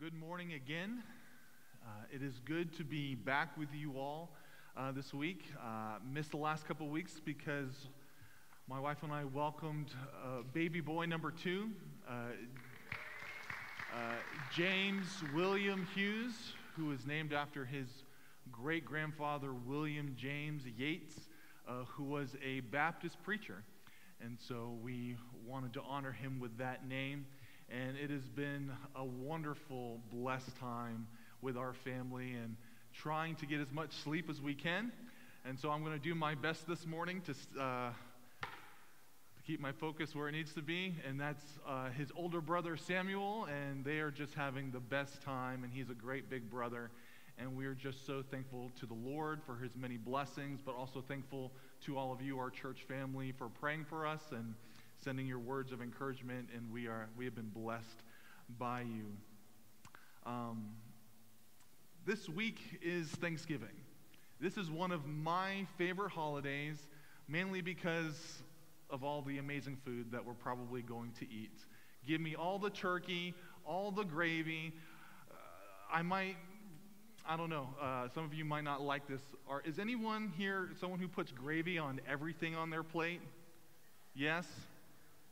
good morning again. Uh, it is good to be back with you all uh, this week. Uh, missed the last couple weeks because my wife and I welcomed uh, baby boy number two, uh, uh, James William Hughes, who is named after his great grandfather, William James Yates, who was a Baptist preacher. And so we wanted to honor him with that name. And it has been a wonderful, blessed time with our family and trying to get as much sleep as we can. And so I'm going to do my best this morning to, uh, to keep my focus where it needs to be. And that's uh, his older brother, Samuel. And they are just having the best time. And he's a great big brother. And we are just so thankful to the Lord for his many blessings, but also thankful to all of you, our church family, for praying for us and sending your words of encouragement, and we, are, we have been blessed by you. Um, this week is Thanksgiving. This is one of my favorite holidays, mainly because of all the amazing food that we're probably going to eat. Give me all the turkey, all the gravy. Uh, I might, I don't know, uh, some of you might not like this. Are, is anyone here someone who puts gravy on everything on their plate? Yes?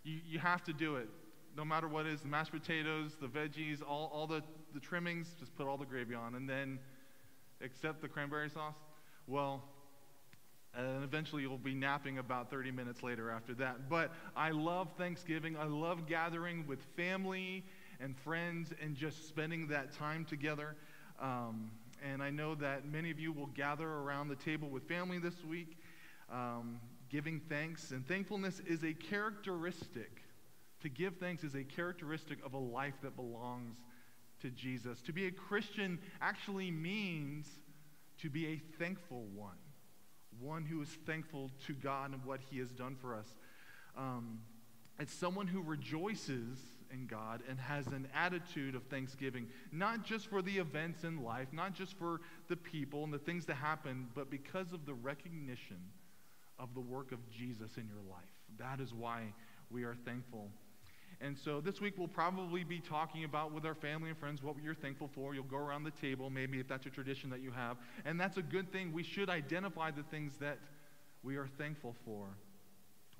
You, you have to do it. No matter what it is, the mashed potatoes, the veggies, all, all the, the trimmings, just put all the gravy on. And then, except the cranberry sauce, well, and eventually you'll be napping about 30 minutes later after that. But I love Thanksgiving. I love gathering with family and friends and just spending that time together. Um, and I know that many of you will gather around the table with family this week. Um, giving thanks. And thankfulness is a characteristic. To give thanks is a characteristic of a life that belongs to Jesus. To be a Christian actually means to be a thankful one, one who is thankful to God and what He has done for us. Um, it's someone who rejoices in God and has an attitude of thanksgiving, not just for the events in life, not just for the people and the things that happen, but because of the recognition of the work of Jesus in your life. That is why we are thankful. And so this week we'll probably be talking about with our family and friends what you're thankful for. You'll go around the table, maybe if that's a tradition that you have. And that's a good thing. We should identify the things that we are thankful for.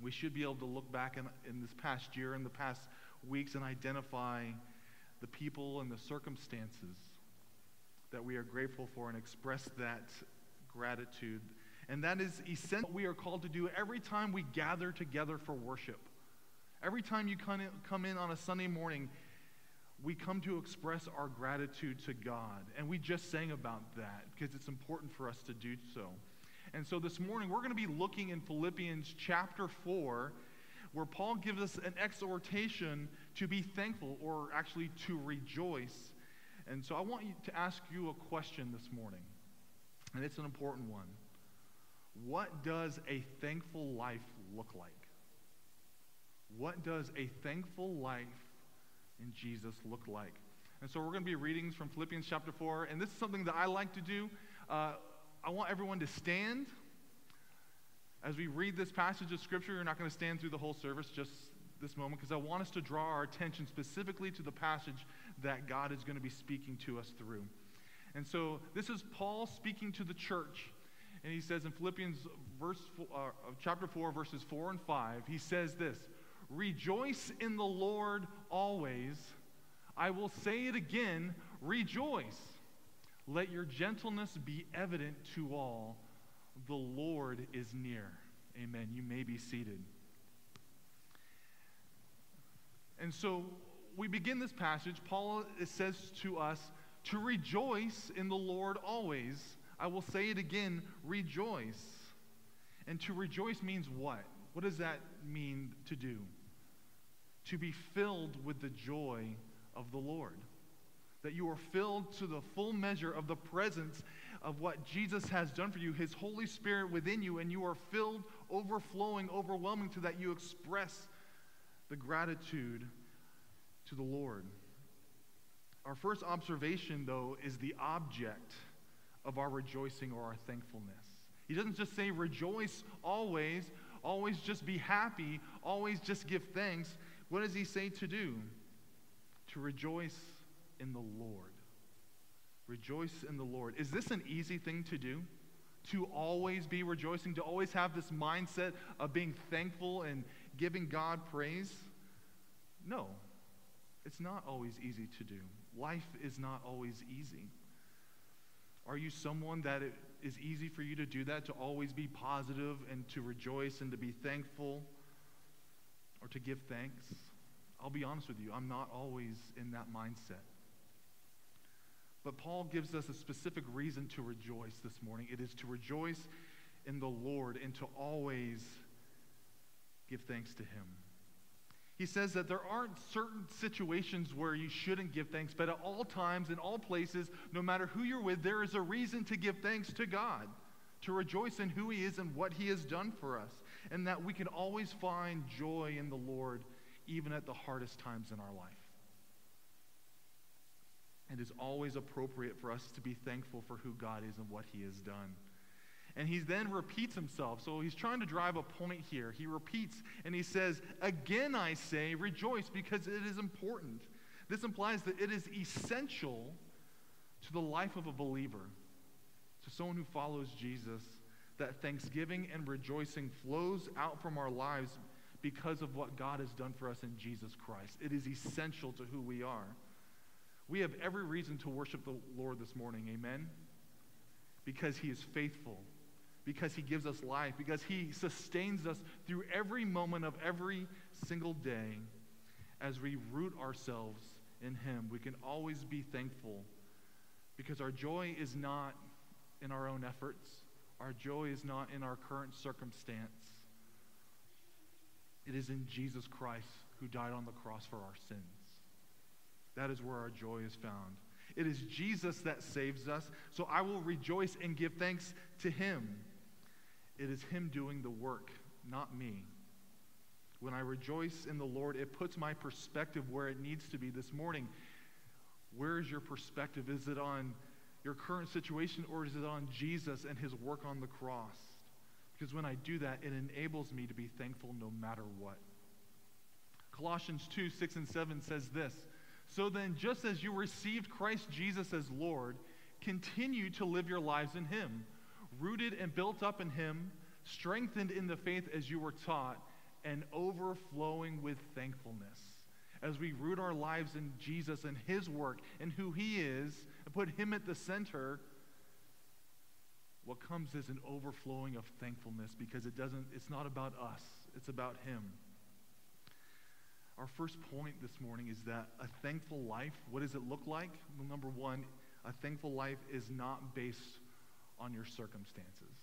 We should be able to look back in, in this past year, in the past weeks, and identify the people and the circumstances that we are grateful for and express that gratitude and that is essential we are called to do every time we gather together for worship. Every time you come in on a Sunday morning, we come to express our gratitude to God. And we just sang about that because it's important for us to do so. And so this morning, we're going to be looking in Philippians chapter 4, where Paul gives us an exhortation to be thankful or actually to rejoice. And so I want to ask you a question this morning, and it's an important one. What does a thankful life look like? What does a thankful life in Jesus look like? And so we're going to be readings from Philippians chapter 4, and this is something that I like to do. Uh, I want everyone to stand. As we read this passage of Scripture, you're not going to stand through the whole service, just this moment, because I want us to draw our attention specifically to the passage that God is going to be speaking to us through. And so this is Paul speaking to the church and he says in Philippians verse, uh, chapter 4, verses 4 and 5, he says this Rejoice in the Lord always. I will say it again rejoice. Let your gentleness be evident to all. The Lord is near. Amen. You may be seated. And so we begin this passage. Paul says to us to rejoice in the Lord always. I will say it again rejoice. And to rejoice means what? What does that mean to do? To be filled with the joy of the Lord. That you are filled to the full measure of the presence of what Jesus has done for you, His Holy Spirit within you, and you are filled, overflowing, overwhelming to that you express the gratitude to the Lord. Our first observation, though, is the object of our rejoicing or our thankfulness. He doesn't just say rejoice always, always just be happy, always just give thanks. What does he say to do? To rejoice in the Lord. Rejoice in the Lord. Is this an easy thing to do? To always be rejoicing, to always have this mindset of being thankful and giving God praise? No, it's not always easy to do. Life is not always easy. Are you someone that it is easy for you to do that, to always be positive and to rejoice and to be thankful or to give thanks? I'll be honest with you, I'm not always in that mindset. But Paul gives us a specific reason to rejoice this morning. It is to rejoice in the Lord and to always give thanks to Him. He says that there aren't certain situations where you shouldn't give thanks, but at all times, in all places, no matter who you're with, there is a reason to give thanks to God, to rejoice in who He is and what He has done for us, and that we can always find joy in the Lord, even at the hardest times in our life. It is always appropriate for us to be thankful for who God is and what He has done. And he then repeats himself. So he's trying to drive a point here. He repeats and he says, Again I say, rejoice because it is important. This implies that it is essential to the life of a believer, to someone who follows Jesus, that thanksgiving and rejoicing flows out from our lives because of what God has done for us in Jesus Christ. It is essential to who we are. We have every reason to worship the Lord this morning. Amen? Because he is faithful because he gives us life, because he sustains us through every moment of every single day as we root ourselves in him. We can always be thankful because our joy is not in our own efforts, our joy is not in our current circumstance. It is in Jesus Christ who died on the cross for our sins. That is where our joy is found. It is Jesus that saves us, so I will rejoice and give thanks to him. It is Him doing the work, not me. When I rejoice in the Lord, it puts my perspective where it needs to be this morning. Where is your perspective? Is it on your current situation or is it on Jesus and His work on the cross? Because when I do that, it enables me to be thankful no matter what. Colossians 2 6 and 7 says this So then, just as you received Christ Jesus as Lord, continue to live your lives in Him rooted and built up in Him, strengthened in the faith as you were taught, and overflowing with thankfulness. As we root our lives in Jesus and His work and who He is, and put Him at the center, what comes is an overflowing of thankfulness because it doesn't, it's not about us, it's about Him. Our first point this morning is that a thankful life, what does it look like? Well, number one, a thankful life is not based on your circumstances.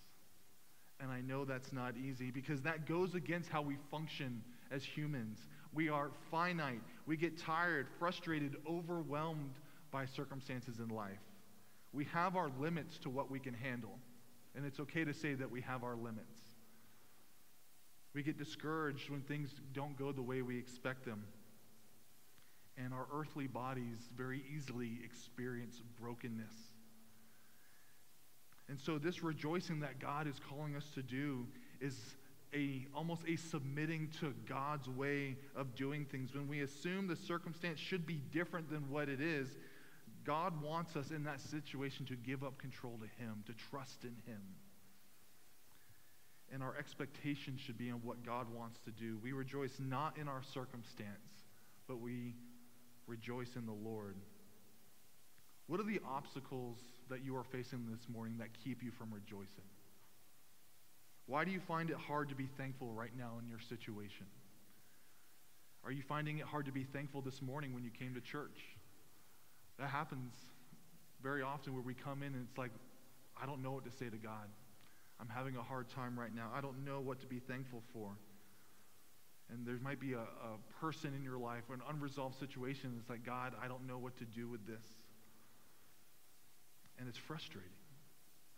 And I know that's not easy because that goes against how we function as humans. We are finite. We get tired, frustrated, overwhelmed by circumstances in life. We have our limits to what we can handle. And it's okay to say that we have our limits. We get discouraged when things don't go the way we expect them. And our earthly bodies very easily experience brokenness. And so this rejoicing that God is calling us to do is a almost a submitting to God's way of doing things. When we assume the circumstance should be different than what it is, God wants us in that situation to give up control to him, to trust in him. And our expectation should be on what God wants to do. We rejoice not in our circumstance, but we rejoice in the Lord. What are the obstacles that you are facing this morning that keep you from rejoicing? Why do you find it hard to be thankful right now in your situation? Are you finding it hard to be thankful this morning when you came to church? That happens very often where we come in and it's like, I don't know what to say to God. I'm having a hard time right now. I don't know what to be thankful for. And there might be a, a person in your life or an unresolved situation that's like, God, I don't know what to do with this and it's frustrating.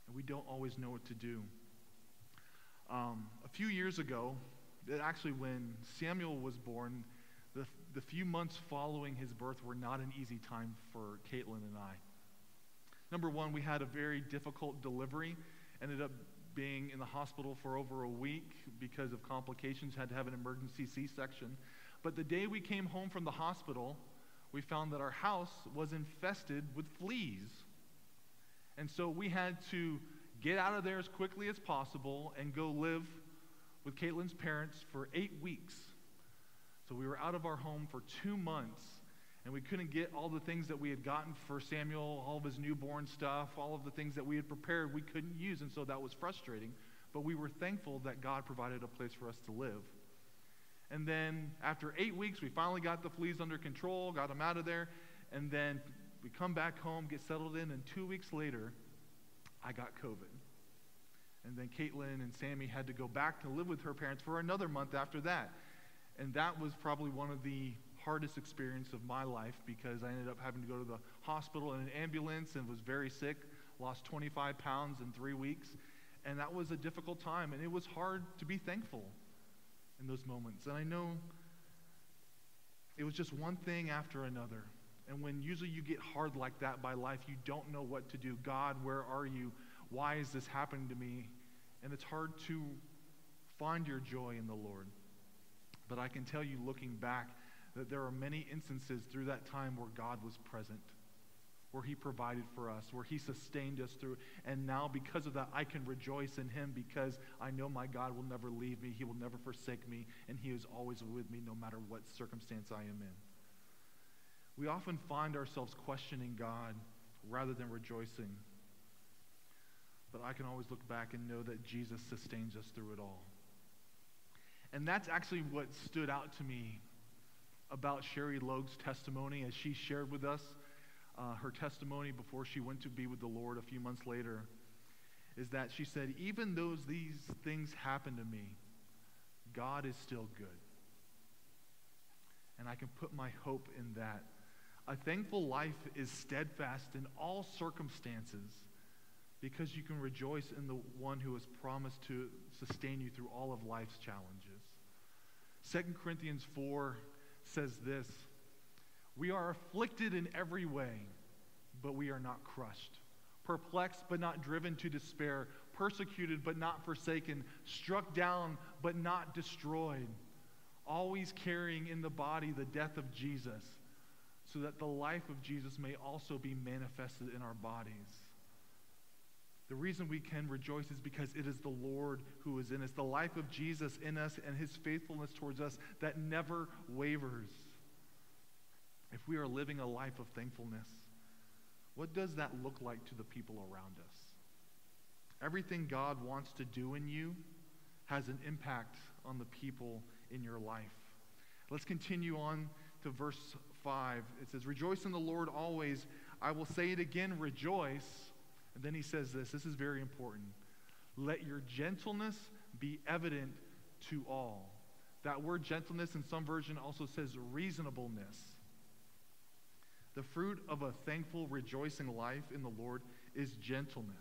And we don't always know what to do. Um, a few years ago, actually when Samuel was born, the, the few months following his birth were not an easy time for Caitlin and I. Number one, we had a very difficult delivery. Ended up being in the hospital for over a week because of complications, had to have an emergency C section. But the day we came home from the hospital, we found that our house was infested with fleas. And so we had to get out of there as quickly as possible and go live with Caitlin's parents for eight weeks. So we were out of our home for two months, and we couldn't get all the things that we had gotten for Samuel, all of his newborn stuff, all of the things that we had prepared, we couldn't use, and so that was frustrating. But we were thankful that God provided a place for us to live. And then after eight weeks, we finally got the fleas under control, got them out of there, and then we come back home, get settled in, and two weeks later, I got COVID. And then Caitlin and Sammy had to go back to live with her parents for another month after that. And that was probably one of the hardest experiences of my life because I ended up having to go to the hospital in an ambulance and was very sick, lost 25 pounds in three weeks. And that was a difficult time, and it was hard to be thankful in those moments. And I know it was just one thing after another. And when usually you get hard like that by life, you don't know what to do. God, where are you? Why is this happening to me? And it's hard to find your joy in the Lord. But I can tell you, looking back, that there are many instances through that time where God was present, where He provided for us, where He sustained us through. And now, because of that, I can rejoice in Him because I know my God will never leave me, He will never forsake me, and He is always with me no matter what circumstance I am in. We often find ourselves questioning God rather than rejoicing. But I can always look back and know that Jesus sustains us through it all. And that's actually what stood out to me about Sherry Logue's testimony as she shared with us uh, her testimony before she went to be with the Lord a few months later. Is that she said, even though these things happen to me, God is still good. And I can put my hope in that. A thankful life is steadfast in all circumstances because you can rejoice in the one who has promised to sustain you through all of life's challenges. 2 Corinthians 4 says this We are afflicted in every way, but we are not crushed, perplexed, but not driven to despair, persecuted, but not forsaken, struck down, but not destroyed, always carrying in the body the death of Jesus, so that the life of Jesus may also be manifested in our bodies. The reason we can rejoice is because it is the Lord who is in us, the life of Jesus in us, and his faithfulness towards us that never wavers. If we are living a life of thankfulness, what does that look like to the people around us? Everything God wants to do in you has an impact on the people in your life. Let's continue on to verse 5. It says, Rejoice in the Lord always. I will say it again, rejoice. And then he says this this is very important. Let your gentleness be evident to all. That word gentleness in some version also says reasonableness. The fruit of a thankful, rejoicing life in the Lord is gentleness.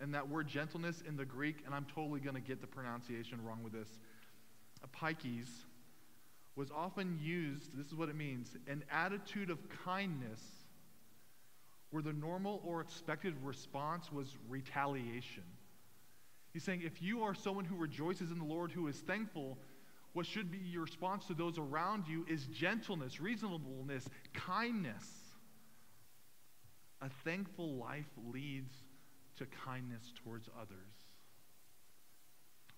And that word gentleness in the Greek, and I'm totally going to get the pronunciation wrong with this, apikes, was often used, this is what it means, an attitude of kindness where the normal or expected response was retaliation. He's saying if you are someone who rejoices in the Lord, who is thankful, what should be your response to those around you is gentleness, reasonableness, kindness. A thankful life leads to kindness towards others.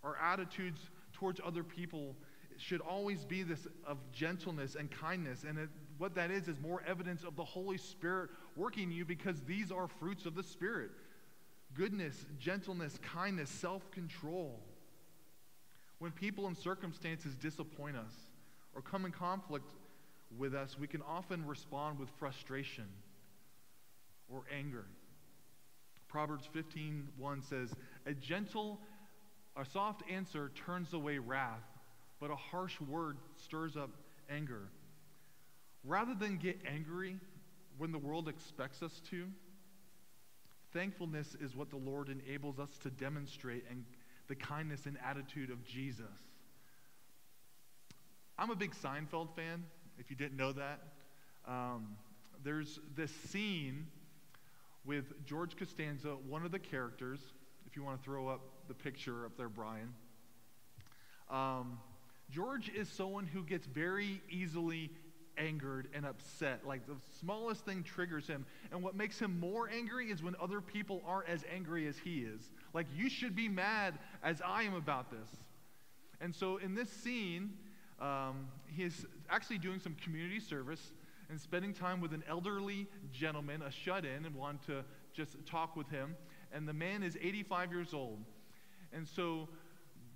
Our attitudes towards other people should always be this of gentleness and kindness. And it, what that is, is more evidence of the Holy Spirit working in you because these are fruits of the Spirit goodness, gentleness, kindness, self control. When people and circumstances disappoint us or come in conflict with us, we can often respond with frustration or anger. Proverbs 15:1 says, "A gentle, a soft answer turns away wrath, but a harsh word stirs up anger." Rather than get angry when the world expects us to, thankfulness is what the Lord enables us to demonstrate and the kindness and attitude of Jesus. I'm a big Seinfeld fan, if you didn't know that. Um, there's this scene with George Costanza, one of the characters, if you want to throw up the picture up there, Brian. Um, George is someone who gets very easily angered and upset. Like the smallest thing triggers him. And what makes him more angry is when other people aren't as angry as he is. Like, you should be mad as I am about this. And so in this scene, um, he is actually doing some community service and spending time with an elderly gentleman, a shut in, and wanted to just talk with him. And the man is 85 years old. And so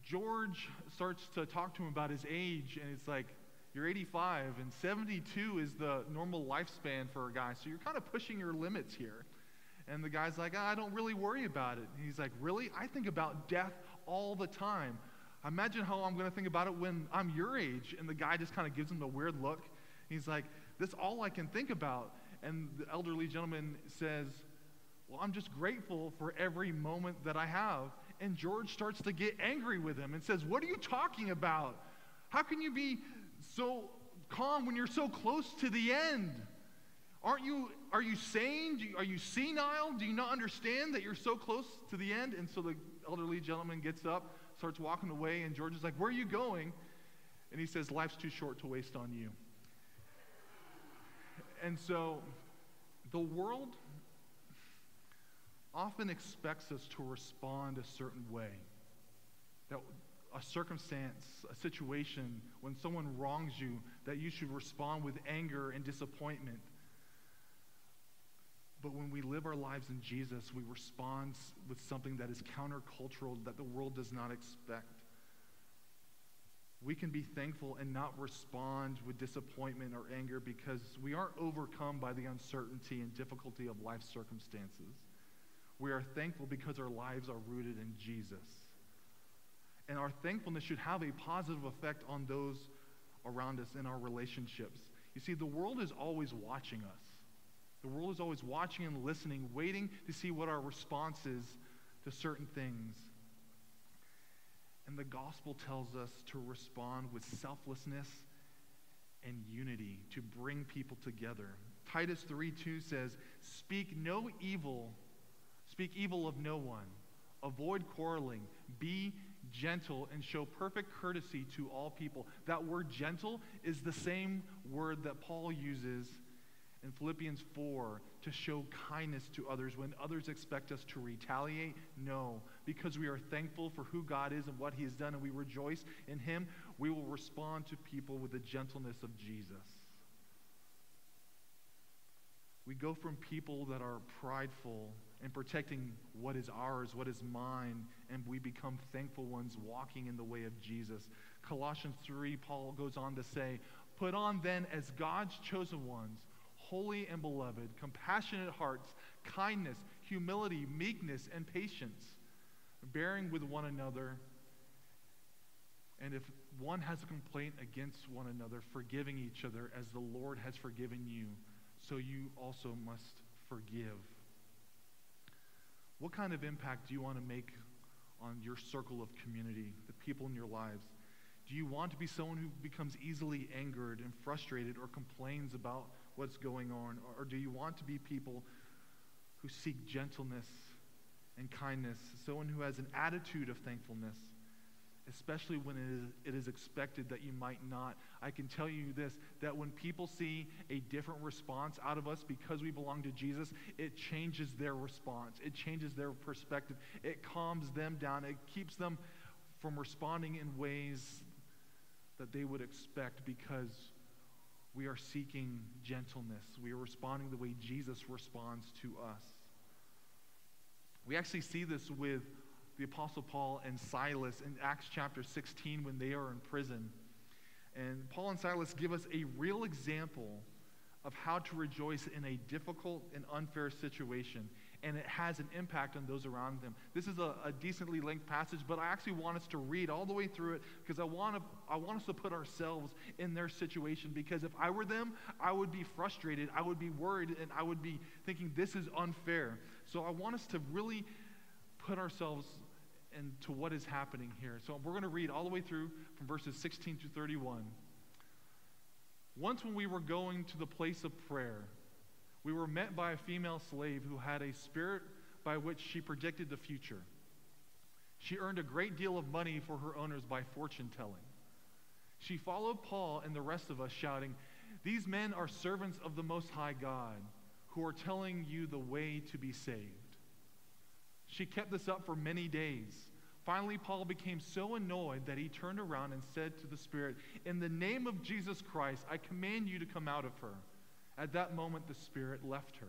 George starts to talk to him about his age, and it's like, you're 85, and 72 is the normal lifespan for a guy. So you're kind of pushing your limits here. And the guy's like, oh, I don't really worry about it. And he's like, Really? I think about death all the time. Imagine how I'm going to think about it when I'm your age. And the guy just kind of gives him the weird look. He's like, That's all I can think about. And the elderly gentleman says, Well, I'm just grateful for every moment that I have. And George starts to get angry with him and says, What are you talking about? How can you be so calm when you're so close to the end? Aren't you, are you sane? You, are you senile? Do you not understand that you're so close to the end? And so the elderly gentleman gets up, starts walking away, and George is like, Where are you going? And he says, Life's too short to waste on you. And so the world often expects us to respond a certain way. That a circumstance, a situation, when someone wrongs you, that you should respond with anger and disappointment. But when we live our lives in Jesus, we respond with something that is countercultural, that the world does not expect. We can be thankful and not respond with disappointment or anger because we aren't overcome by the uncertainty and difficulty of life circumstances. We are thankful because our lives are rooted in Jesus. And our thankfulness should have a positive effect on those around us in our relationships. You see, the world is always watching us. The world is always watching and listening, waiting to see what our response is to certain things. And the gospel tells us to respond with selflessness and unity, to bring people together. Titus 3 2 says, Speak no evil, speak evil of no one, avoid quarreling, be gentle, and show perfect courtesy to all people. That word gentle is the same word that Paul uses in Philippians 4 to show kindness to others when others expect us to retaliate? No. Because we are thankful for who God is and what He has done and we rejoice in Him, we will respond to people with the gentleness of Jesus. We go from people that are prideful and protecting what is ours, what is mine, and we become thankful ones walking in the way of Jesus. Colossians 3, Paul goes on to say, Put on then as God's chosen ones holy and beloved, compassionate hearts, kindness, humility, meekness, and patience, bearing with one another. And if one has a complaint against one another, forgiving each other as the Lord has forgiven you, so you also must forgive. What kind of impact do you want to make on your circle of community, the people in your lives? Do you want to be someone who becomes easily angered and frustrated or complains about what's going on? Or do you want to be people who seek gentleness and kindness, someone who has an attitude of thankfulness, especially when it is, it is expected that you might not? I can tell you this that when people see a different response out of us because we belong to Jesus, it changes their response, it changes their perspective, it calms them down, it keeps them from responding in ways that they would expect because we are seeking gentleness. We are responding the way Jesus responds to us. We actually see this with the Apostle Paul and Silas in Acts chapter 16 when they are in prison. And Paul and Silas give us a real example of how to rejoice in a difficult and unfair situation and it has an impact on those around them. This is a, a, decently length passage, but I actually want us to read all the way through it because I want, to, I want us to put ourselves in their situation. Because if I were them, I would be frustrated, I would be worried, and I would be thinking, this is unfair. So I want us to really put ourselves into what is happening here. So we're going to read all the way through from verses 16 to 31. Once, when we were going to the place of prayer, we were met by a female slave who had a spirit by which she predicted the future. She earned a great deal of money for her owners by fortune telling. She followed Paul and the rest of us, shouting, These men are servants of the Most High God who are telling you the way to be saved. She kept this up for many days. Finally, Paul became so annoyed that he turned around and said to the Spirit, In the name of Jesus Christ, I command you to come out of her. At that moment, the Spirit left her.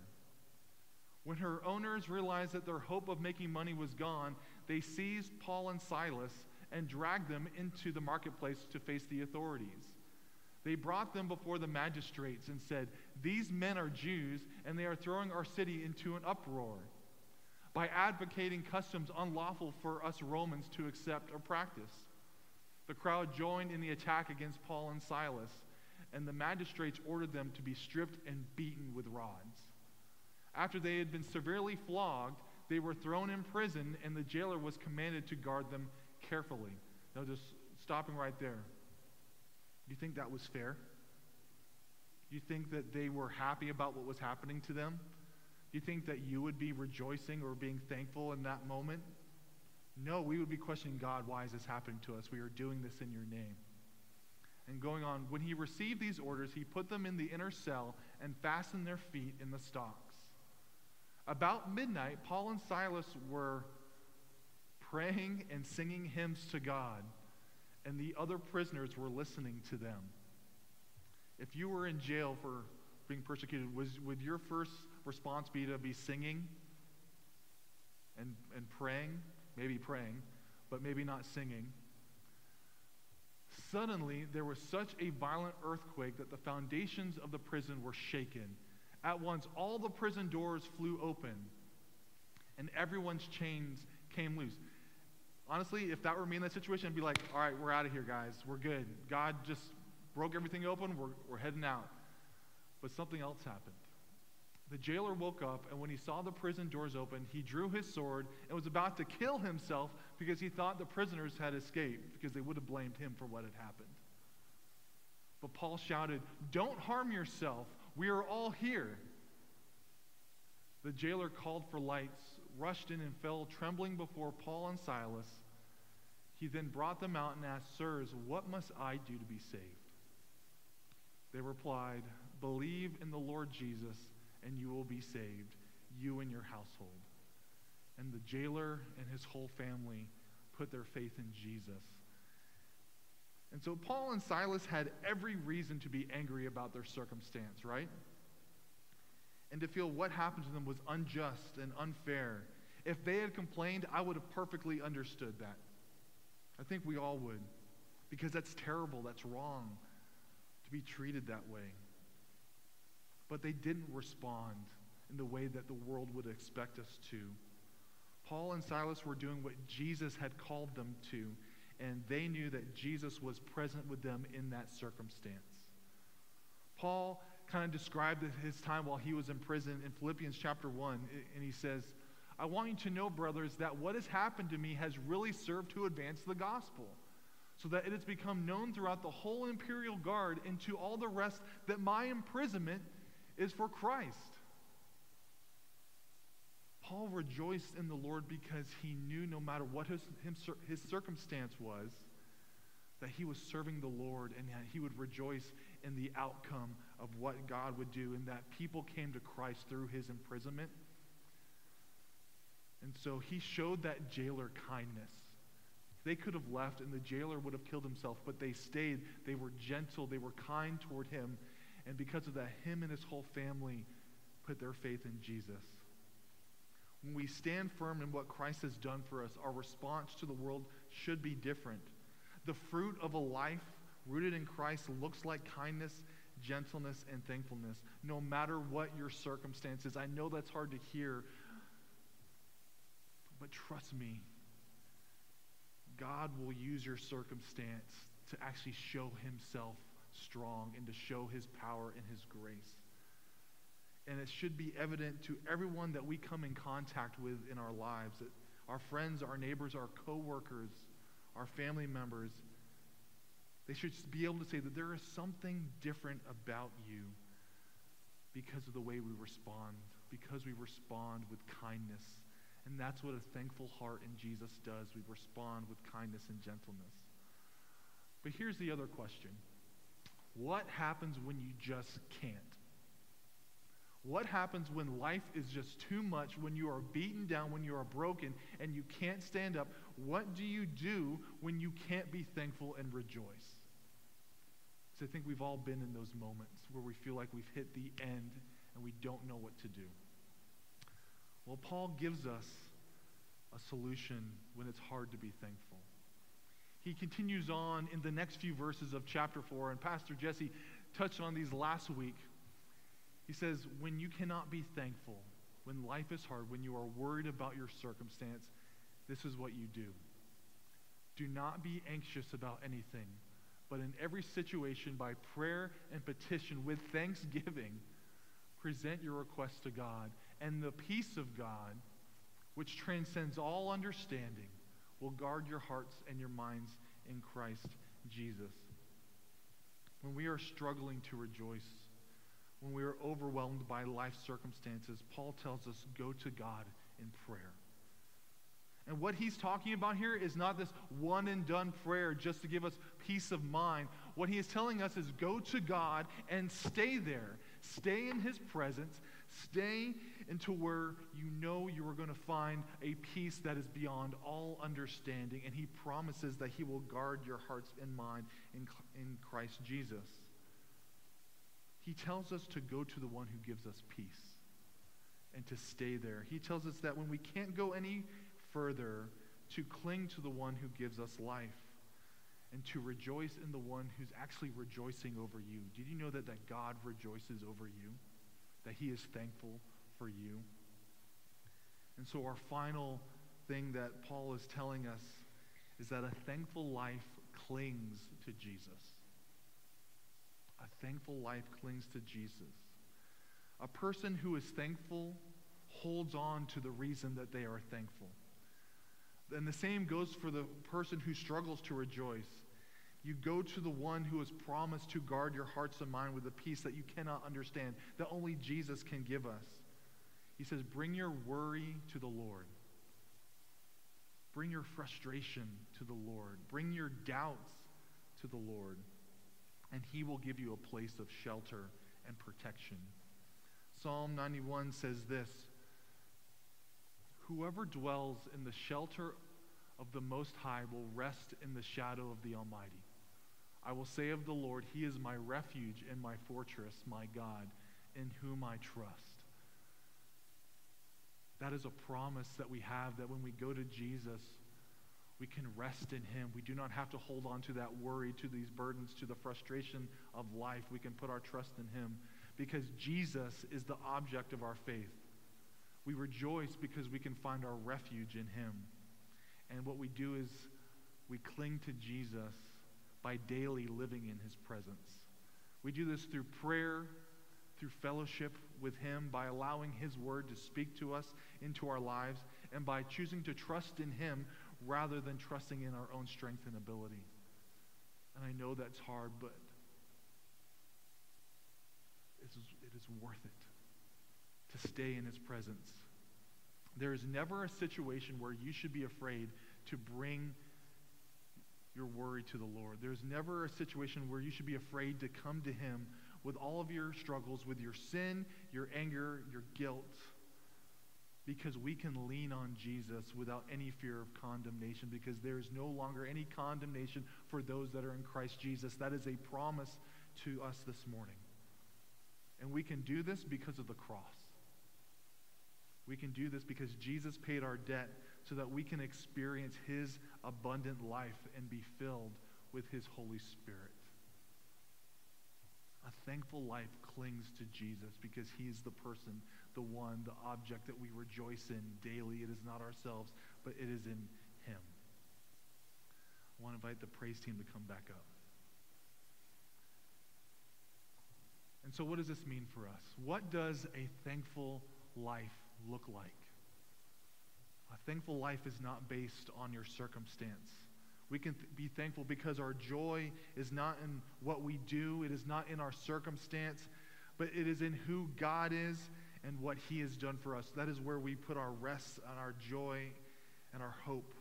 When her owners realized that their hope of making money was gone, they seized Paul and Silas and dragged them into the marketplace to face the authorities. They brought them before the magistrates and said, These men are Jews, and they are throwing our city into an uproar by advocating customs unlawful for us Romans to accept or practice. The crowd joined in the attack against Paul and Silas, and the magistrates ordered them to be stripped and beaten with rods. After they had been severely flogged, they were thrown in prison, and the jailer was commanded to guard them carefully. Now, just stopping right there. Do you think that was fair? Do you think that they were happy about what was happening to them? Do you think that you would be rejoicing or being thankful in that moment? No, we would be questioning God, why is this happening to us? We are doing this in your name. And going on, when he received these orders, he put them in the inner cell and fastened their feet in the stocks. About midnight, Paul and Silas were praying and singing hymns to God, and the other prisoners were listening to them. If you were in jail for being persecuted, was, would your first response be to be singing and, and praying? Maybe praying, but maybe not singing. Suddenly, there was such a violent earthquake that the foundations of the prison were shaken. At once, all the prison doors flew open, and everyone's chains came loose. Honestly, if that were me in that situation, I'd be like, all right, we're out of here, guys. We're good. God just broke everything open. We're, we're heading out. But something else happened. The jailer woke up, and when he saw the prison doors open, he drew his sword and was about to kill himself because he thought the prisoners had escaped because they would have blamed him for what had happened. But Paul shouted, Don't harm yourself. We are all here. The jailer called for lights, rushed in, and fell trembling before Paul and Silas. He then brought them out and asked, Sirs, what must I do to be saved? They replied, Believe in the Lord Jesus and you will be saved, you and your household. And the jailer and his whole family put their faith in Jesus. And so Paul and Silas had every reason to be angry about their circumstance, right? And to feel what happened to them was unjust and unfair. If they had complained, I would have perfectly understood that. I think we all would. Because that's terrible, that's wrong to be treated that way but they didn't respond in the way that the world would expect us to. Paul and Silas were doing what Jesus had called them to, and they knew that Jesus was present with them in that circumstance. Paul kind of described his time while he was in prison in Philippians chapter 1, and he says, I want you to know, brothers, that what has happened to me has really served to advance the gospel, so that it has become known throughout the whole imperial guard and to all the rest that my imprisonment is for Christ. Paul rejoiced in the Lord because he knew no matter what his, his circumstance was, that he was serving the Lord and that he would rejoice in the outcome of what God would do and that people came to Christ through his imprisonment. And so he showed that jailer kindness. They could have left and the jailer would have killed himself, but they stayed. They were gentle. They were kind toward him. And because of that, him and his whole family put their faith in Jesus. When we stand firm in what Christ has done for us, our response to the world should be different. The fruit of a life rooted in Christ looks like kindness, gentleness, and thankfulness, no matter what your circumstances. I know that's hard to hear, but trust me, God will use your circumstance to actually show himself strong and to show his power and his grace. And it should be evident to everyone that we come in contact with in our lives that our friends, our neighbors, our coworkers, our family members, they should be able to say that there is something different about you because of the way we respond, because we respond with kindness. And that's what a thankful heart in Jesus does. We respond with kindness and gentleness. But here's the other question What happens when you just can't? What happens when life is just too much, when you are beaten down, when you are broken, and you can't stand up? What do you do when you can't be thankful and rejoice? Because I think we've all been in those moments where we feel like we've hit the end and we don't know what to do. Well, Paul gives us a solution when it's hard to be thankful. He continues on in the next few verses of chapter 4, and Pastor Jesse touched on these last week. He says, When you cannot be thankful, when life is hard, when you are worried about your circumstance, this is what you do. Do not be anxious about anything, but in every situation, by prayer and petition with thanksgiving, present your requests to God, and the peace of God, which transcends all understanding, will guard your hearts and your minds in Christ Jesus. When we are struggling to rejoice, when we are overwhelmed by life circumstances, Paul tells us go to God in prayer. And what he's talking about here is not this one and done prayer just to give us peace of mind. What he is telling us is go to God and stay there. Stay in his presence. Stay into where you know you are going to find a peace that is beyond all understanding. And he promises that he will guard your hearts and mind in, in Christ Jesus. He tells us to go to the one who gives us peace and to stay there. He tells us that when we can't go any further, to cling to the one who gives us life and to rejoice in the one who's actually rejoicing over you. Did you know that, that God rejoices over you? That he is thankful for you? And so, our final thing that Paul is telling us is that a thankful life clings to Jesus. A thankful life clings to Jesus. A person who is thankful holds on to the reason that they are thankful. And the same goes for the person who struggles to rejoice. You go to the one who has promised to guard your hearts and mind with a peace that you cannot understand, that only Jesus can give us. He says, Bring your worry to the Lord. Bring your frustration to the Lord. Bring your doubts to the Lord and he will give you a place of shelter and protection. Psalm 91 says this Whoever dwells in the shelter of the Most High will rest in the shadow of the Almighty. I will say of the Lord, He is my refuge and my fortress, my God, in whom I trust. That is a promise that we have that when we go to Jesus, we can rest in Him. We do not have to hold on to that worry, to these burdens, to the frustration of life. We can put our trust in Him because Jesus is the object of our faith. We rejoice because we can find our refuge in Him. And what we do is we cling to Jesus by daily living in His presence. We do this through prayer, through fellowship with Him, by allowing His Word to speak to us into our lives, and by choosing to trust in Him rather than trusting in our own strength and ability. And I know that's hard, but it is, it is worth it to stay in his presence. There is never a situation where you should be afraid to bring your worry to the Lord. There's never a situation where you should be afraid to come to him with all of your struggles, with your sin, your anger, your guilt because we can lean on Jesus without any fear of condemnation because there is no longer any condemnation for those that are in Christ Jesus. That is a promise to us this morning. And we can do this because of the cross. We can do this because Jesus paid our debt so that we can experience his abundant life and be filled with his Holy Spirit. A thankful life clings to Jesus because he is the person the one, the object that we rejoice in daily. It is not ourselves, but it is in Him. I want to invite the praise team to come back up. And so, what does this mean for us? What does a thankful life look like? A thankful life is not based on your circumstance. We can th- be thankful because our joy is not in what we do, it is not in our circumstance, but it is in who God is and what He has done for us. That is where we put our rest and our joy and our hope.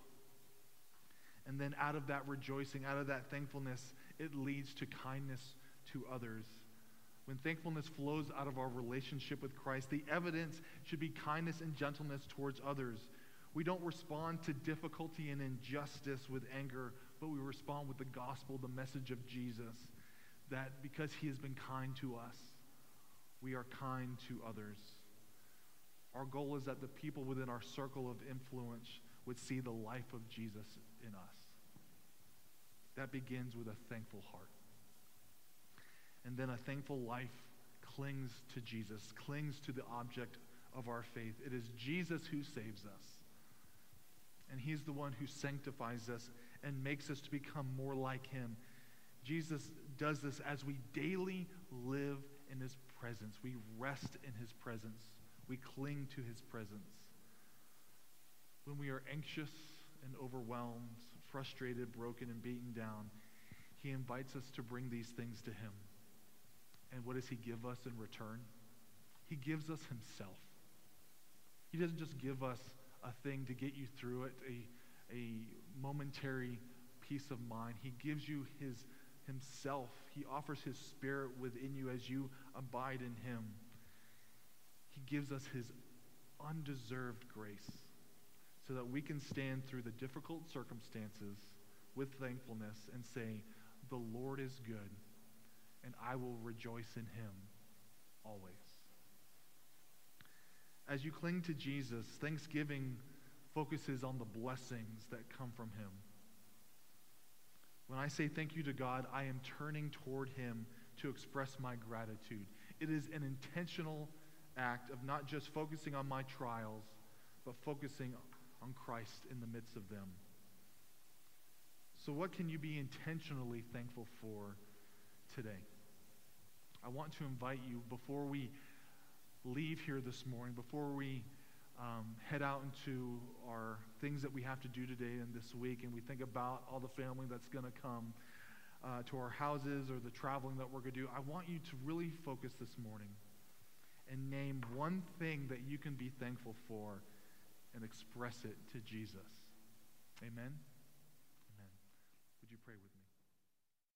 And then out of that rejoicing, out of that thankfulness, it leads to kindness to others. When thankfulness flows out of our relationship with Christ, the evidence should be kindness and gentleness towards others. We don't respond to difficulty and injustice with anger, but we respond with the gospel, the message of Jesus, that because he has been kind to us, we are kind to others. Our goal is that the people within our circle of influence would see the life of Jesus in us. That begins with a thankful heart. And then a thankful life clings to Jesus, clings to the object of our faith. It is Jesus who saves us. And he's the one who sanctifies us and makes us to become more like him. Jesus does this as we daily live in his presence. We rest in his presence. We cling to his presence. When we are anxious and overwhelmed, frustrated, broken, and beaten down, he invites us to bring these things to him. And what does he give us in return? He gives us himself. He doesn't just give us a thing to get you through it, a, a momentary peace of mind. He gives you his himself. He offers his spirit within you as you abide in him. He gives us his undeserved grace so that we can stand through the difficult circumstances with thankfulness and say, The Lord is good, and I will rejoice in him always. As you cling to Jesus, thanksgiving focuses on the blessings that come from him. When I say thank you to God, I am turning toward him to express my gratitude. It is an intentional act of not just focusing on my trials, but focusing on Christ in the midst of them. So, what can you be intentionally thankful for today? I want to invite you before we leave here this morning, before we um, head out into our things that we have to do today and this week, and we think about all the family that's going to come uh, to our houses or the traveling that we're going to do, I want you to really focus this morning and name one thing that you can be thankful for and express it to Jesus. Amen? Amen. Would you pray with me?